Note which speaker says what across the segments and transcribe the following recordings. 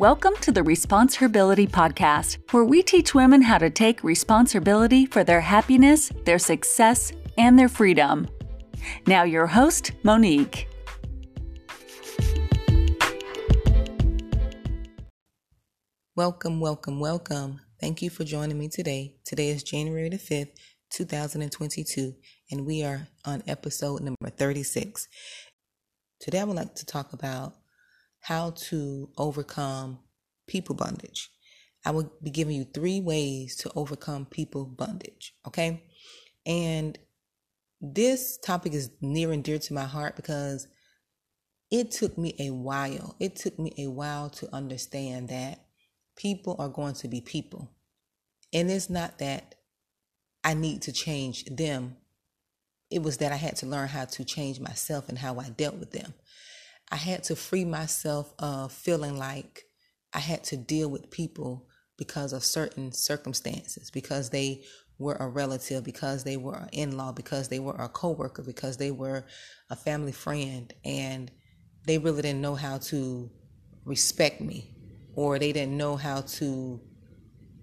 Speaker 1: Welcome to the Responsibility Podcast, where we teach women how to take responsibility for their happiness, their success, and their freedom. Now, your host, Monique.
Speaker 2: Welcome, welcome, welcome. Thank you for joining me today. Today is January the 5th, 2022, and we are on episode number 36. Today, I would like to talk about how to overcome people bondage. I will be giving you three ways to overcome people bondage. Okay. And this topic is near and dear to my heart because it took me a while. It took me a while to understand that people are going to be people. And it's not that I need to change them, it was that I had to learn how to change myself and how I dealt with them. I had to free myself of feeling like I had to deal with people because of certain circumstances, because they were a relative, because they were an in law, because they were a coworker, because they were a family friend, and they really didn't know how to respect me or they didn't know how to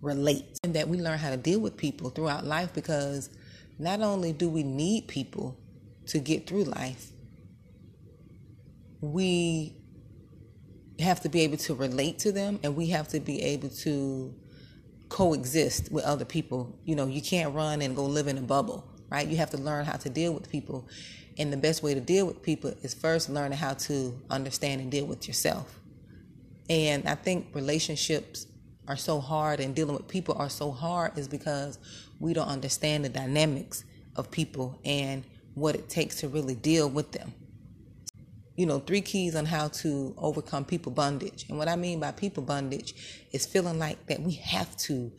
Speaker 2: relate. And that we learn how to deal with people throughout life because not only do we need people to get through life, we have to be able to relate to them and we have to be able to coexist with other people. You know, you can't run and go live in a bubble, right? You have to learn how to deal with people. And the best way to deal with people is first learning how to understand and deal with yourself. And I think relationships are so hard and dealing with people are so hard is because we don't understand the dynamics of people and what it takes to really deal with them you know, three keys on how to overcome people bondage. And what I mean by people bondage is feeling like that we have to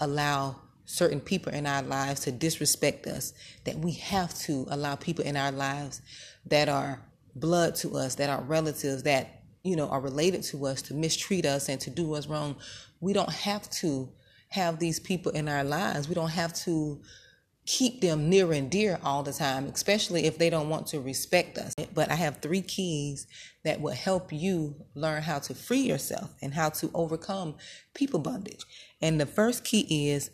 Speaker 2: allow certain people in our lives to disrespect us, that we have to allow people in our lives that are blood to us, that are relatives, that, you know, are related to us to mistreat us and to do us wrong. We don't have to have these people in our lives. We don't have to keep them near and dear all the time, especially if they don't want to respect us. But I have three keys that will help you learn how to free yourself and how to overcome people bondage. And the first key is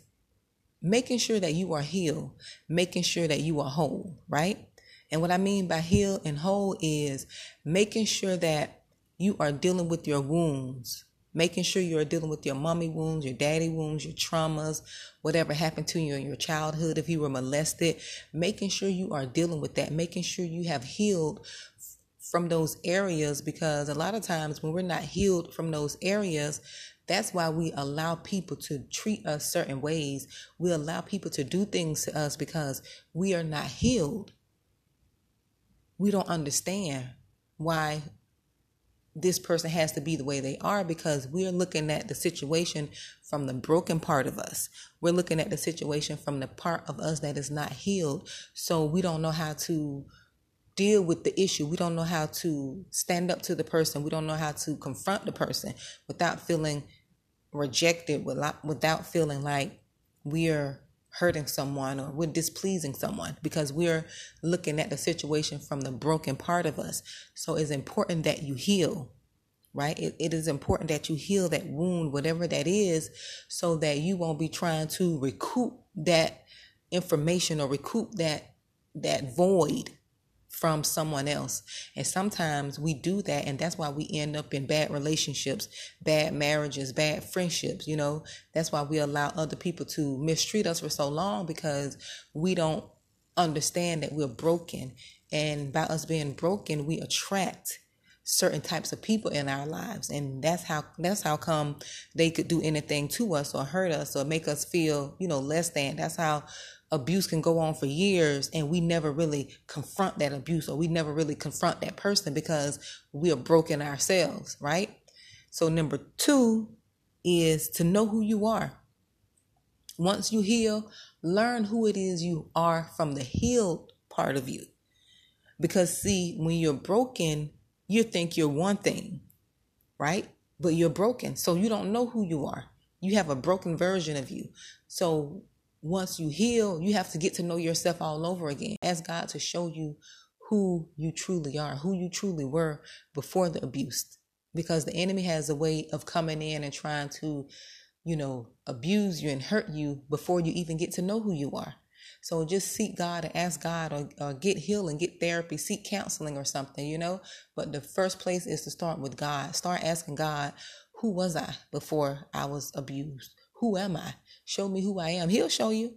Speaker 2: making sure that you are healed, making sure that you are whole, right? And what I mean by heal and whole is making sure that you are dealing with your wounds, making sure you're dealing with your mommy wounds, your daddy wounds, your traumas, whatever happened to you in your childhood, if you were molested, making sure you are dealing with that, making sure you have healed from those areas because a lot of times when we're not healed from those areas, that's why we allow people to treat us certain ways. We allow people to do things to us because we are not healed. We don't understand why this person has to be the way they are because we're looking at the situation from the broken part of us. We're looking at the situation from the part of us that is not healed. So we don't know how to deal with the issue. We don't know how to stand up to the person. We don't know how to confront the person without feeling rejected, without feeling like we're hurting someone or we're displeasing someone because we're looking at the situation from the broken part of us. So it's important that you heal, right? It, it is important that you heal that wound, whatever that is, so that you won't be trying to recoup that information or recoup that that void from someone else. And sometimes we do that, and that's why we end up in bad relationships, bad marriages, bad friendships. You know, that's why we allow other people to mistreat us for so long because we don't understand that we're broken. And by us being broken, we attract certain types of people in our lives and that's how that's how come they could do anything to us or hurt us or make us feel you know less than that's how abuse can go on for years and we never really confront that abuse or we never really confront that person because we are broken ourselves, right? So, number two is to know who you are. Once you heal, learn who it is you are from the healed part of you. Because, see, when you're broken, you think you're one thing, right? But you're broken. So, you don't know who you are. You have a broken version of you. So, once you heal, you have to get to know yourself all over again. Ask God to show you who you truly are, who you truly were before the abuse, because the enemy has a way of coming in and trying to, you know, abuse you and hurt you before you even get to know who you are. So just seek God and ask God or, or get healing, get therapy, seek counseling or something, you know. But the first place is to start with God. Start asking God, who was I before I was abused? Who am I? Show me who I am. He'll show you.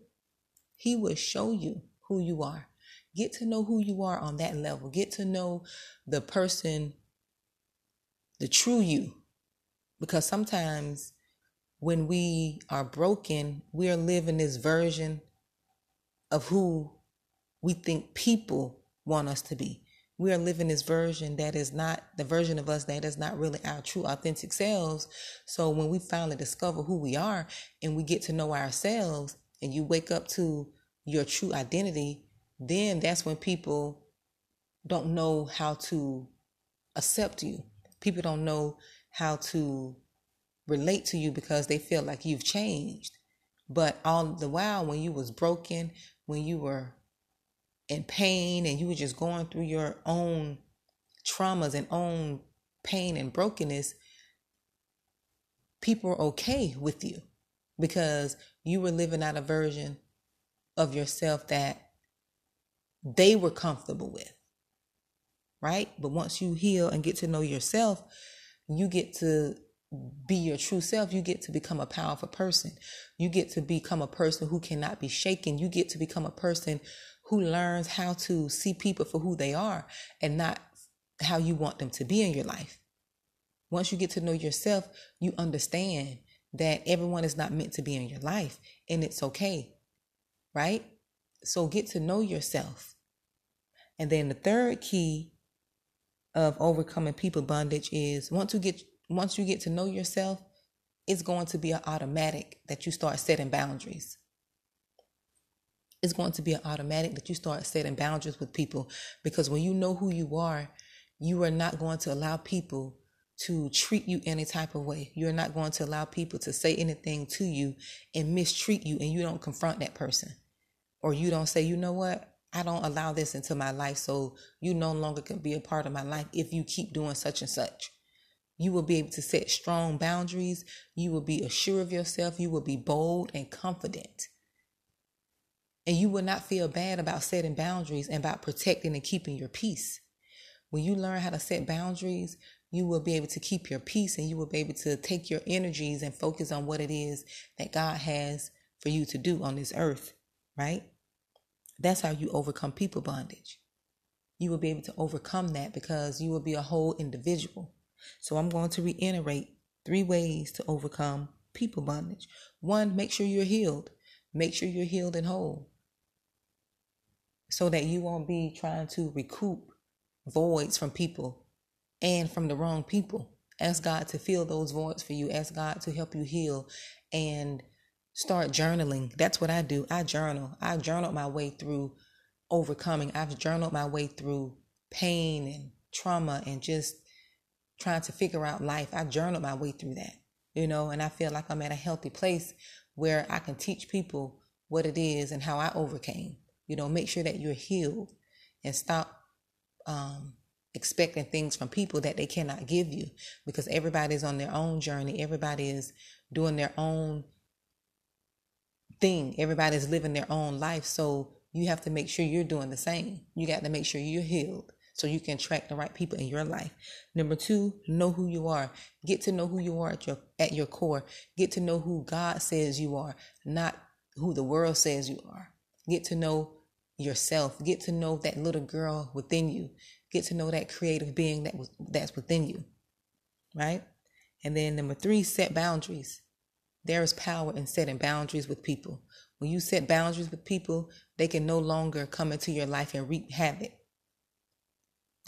Speaker 2: He will show you who you are. Get to know who you are on that level. Get to know the person the true you. Because sometimes when we are broken, we are living this version of who we think people want us to be. We are living this version that is not the version of us that is not really our true authentic selves. So when we finally discover who we are and we get to know ourselves and you wake up to your true identity, then that's when people don't know how to accept you people don't know how to relate to you because they feel like you've changed. But all the while, when you was broken, when you were in pain and you were just going through your own traumas and own pain and brokenness, people were okay with you because you were living out a version of yourself that they were comfortable with right? But once you heal and get to know yourself, you get to be your true self. You get to become a powerful person. You get to become a person who cannot be shaken. You get to become a person who learns how to see people for who they are and not how you want them to be in your life. Once you get to know yourself, you understand that everyone is not meant to be in your life and it's okay, right? So get to know yourself. And then the third key of overcoming people bondage is once you get once you get to know yourself, it's going to be an automatic that you start setting boundaries. It's going to be an automatic that you start setting boundaries with people because when you know who you are, you are not going to allow people to treat you any type of way. You're not going to allow people to say anything to you and mistreat you and you don't confront that person. Or you don't say, you know what? I don't allow this into my life, so you no longer can be a part of my life if you keep doing such and such. You will be able to set strong boundaries. You will be assured of yourself. You will be bold and confident. And you will not feel bad about setting boundaries and about protecting and keeping your peace. When you learn how to set boundaries, you will be able to keep your peace and you will be able to take your energies and focus on what it is that God has for you to do on this earth, right? That's how you overcome people bondage. You will be able to overcome that because you will be a whole individual. So I'm going to reiterate three ways to overcome people bondage. One, make sure you're healed. Make sure you're healed and whole. So that you won't be trying to recoup voids from people and from the wrong people. Ask God to fill those voids for you. Ask God to help you heal and start journaling. That's what I do. I journal. I journal my way through overcoming. I've journaled my way through pain and trauma and just trying to figure out life. I journaled my way through that, you know, and I feel like I'm at a healthy place where I can teach people what it is and how I overcame. You know, make sure that you're healed and stop um, expecting things from people that they cannot give you because everybody's on their own journey. Everybody is doing their own thing. Everybody's living their own life. So you have to make sure you're doing the same. You got to make sure you're healed so you can attract the right people in your life. Number two, know who you are. Get to know who you are at your at your core. Get to know who God says you are, not who the world says you are. Get to know yourself. Get to know that little girl within you. Get to know that creative being that was that's within you. Right? And then number three, set boundaries. There is power in setting boundaries with people. When you set boundaries with people, they can no longer come into your life and wreak havoc.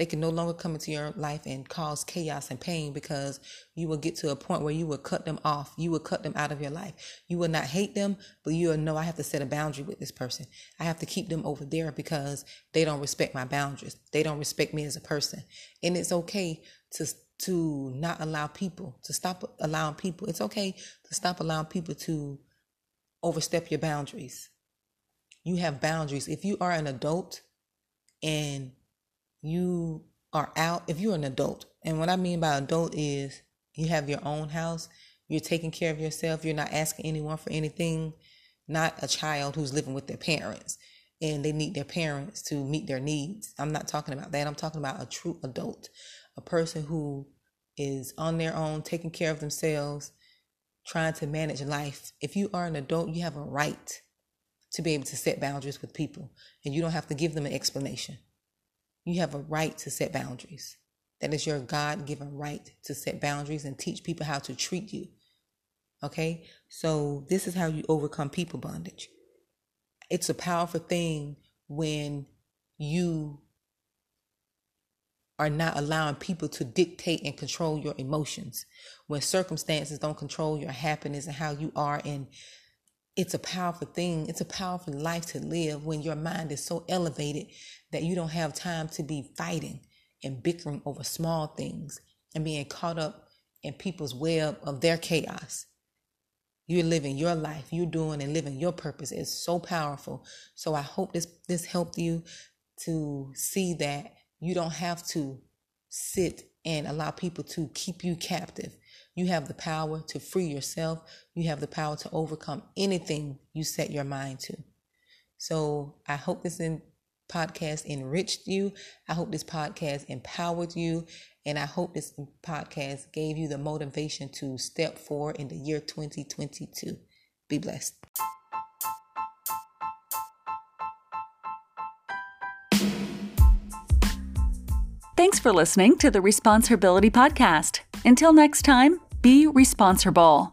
Speaker 2: They can no longer come into your life and cause chaos and pain because you will get to a point where you will cut them off. You will cut them out of your life. You will not hate them, but you will know I have to set a boundary with this person. I have to keep them over there because they don't respect my boundaries. They don't respect me as a person. And it's okay to to not allow people to stop allowing people. It's okay to stop allowing people to overstep your boundaries. You have boundaries. If you are an adult and you are out, if you're an adult And what I mean by adult is you have your own house, you're taking care of yourself, you're not asking anyone for anything, not a child who's living with their parents and they need their parents to meet their needs. I'm not talking about that. I'm talking about a true adult, a person who is on their own, taking care of themselves, trying to manage life. If you are an adult, you have a right to be able to set boundaries with people, and you don't have to give them an explanation. You have a right to set boundaries. That is your God given right to set boundaries and teach people how to treat you. Okay? So, this is how you overcome people bondage. It's a powerful thing when you are not allowing people to dictate and control your emotions. When circumstances don't control your happiness and how you are and it's a powerful thing. It's a powerful life to live when your mind is so elevated that you don't have time to be fighting and bickering over small things and being caught up in people's web of their chaos. You're living your life, you're doing and living your purpose is so powerful. So I hope this this helped you to see that you don't have to sit and allow people to keep you captive. You have the power to free yourself. You have the power to overcome anything you set your mind to. So I hope this podcast enriched you. I hope this podcast empowered you. And I hope this podcast gave you the motivation to step forward in the year 2022. Be blessed.
Speaker 1: Thanks for listening to the Responsibility Podcast. Until next time, be responsible.